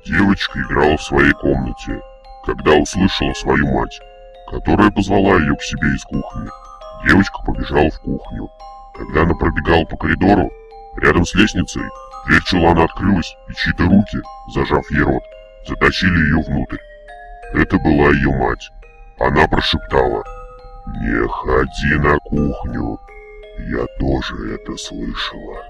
Девочка играла в своей комнате, когда услышала свою мать, которая позвала ее к себе из кухни. Девочка побежала в кухню. Когда она пробегала по коридору, рядом с лестницей, дверь чулана открылась, и чьи-то руки, зажав ей рот, затащили ее внутрь. Это была ее мать. Она прошептала «Не ходи на кухню, я тоже это слышала».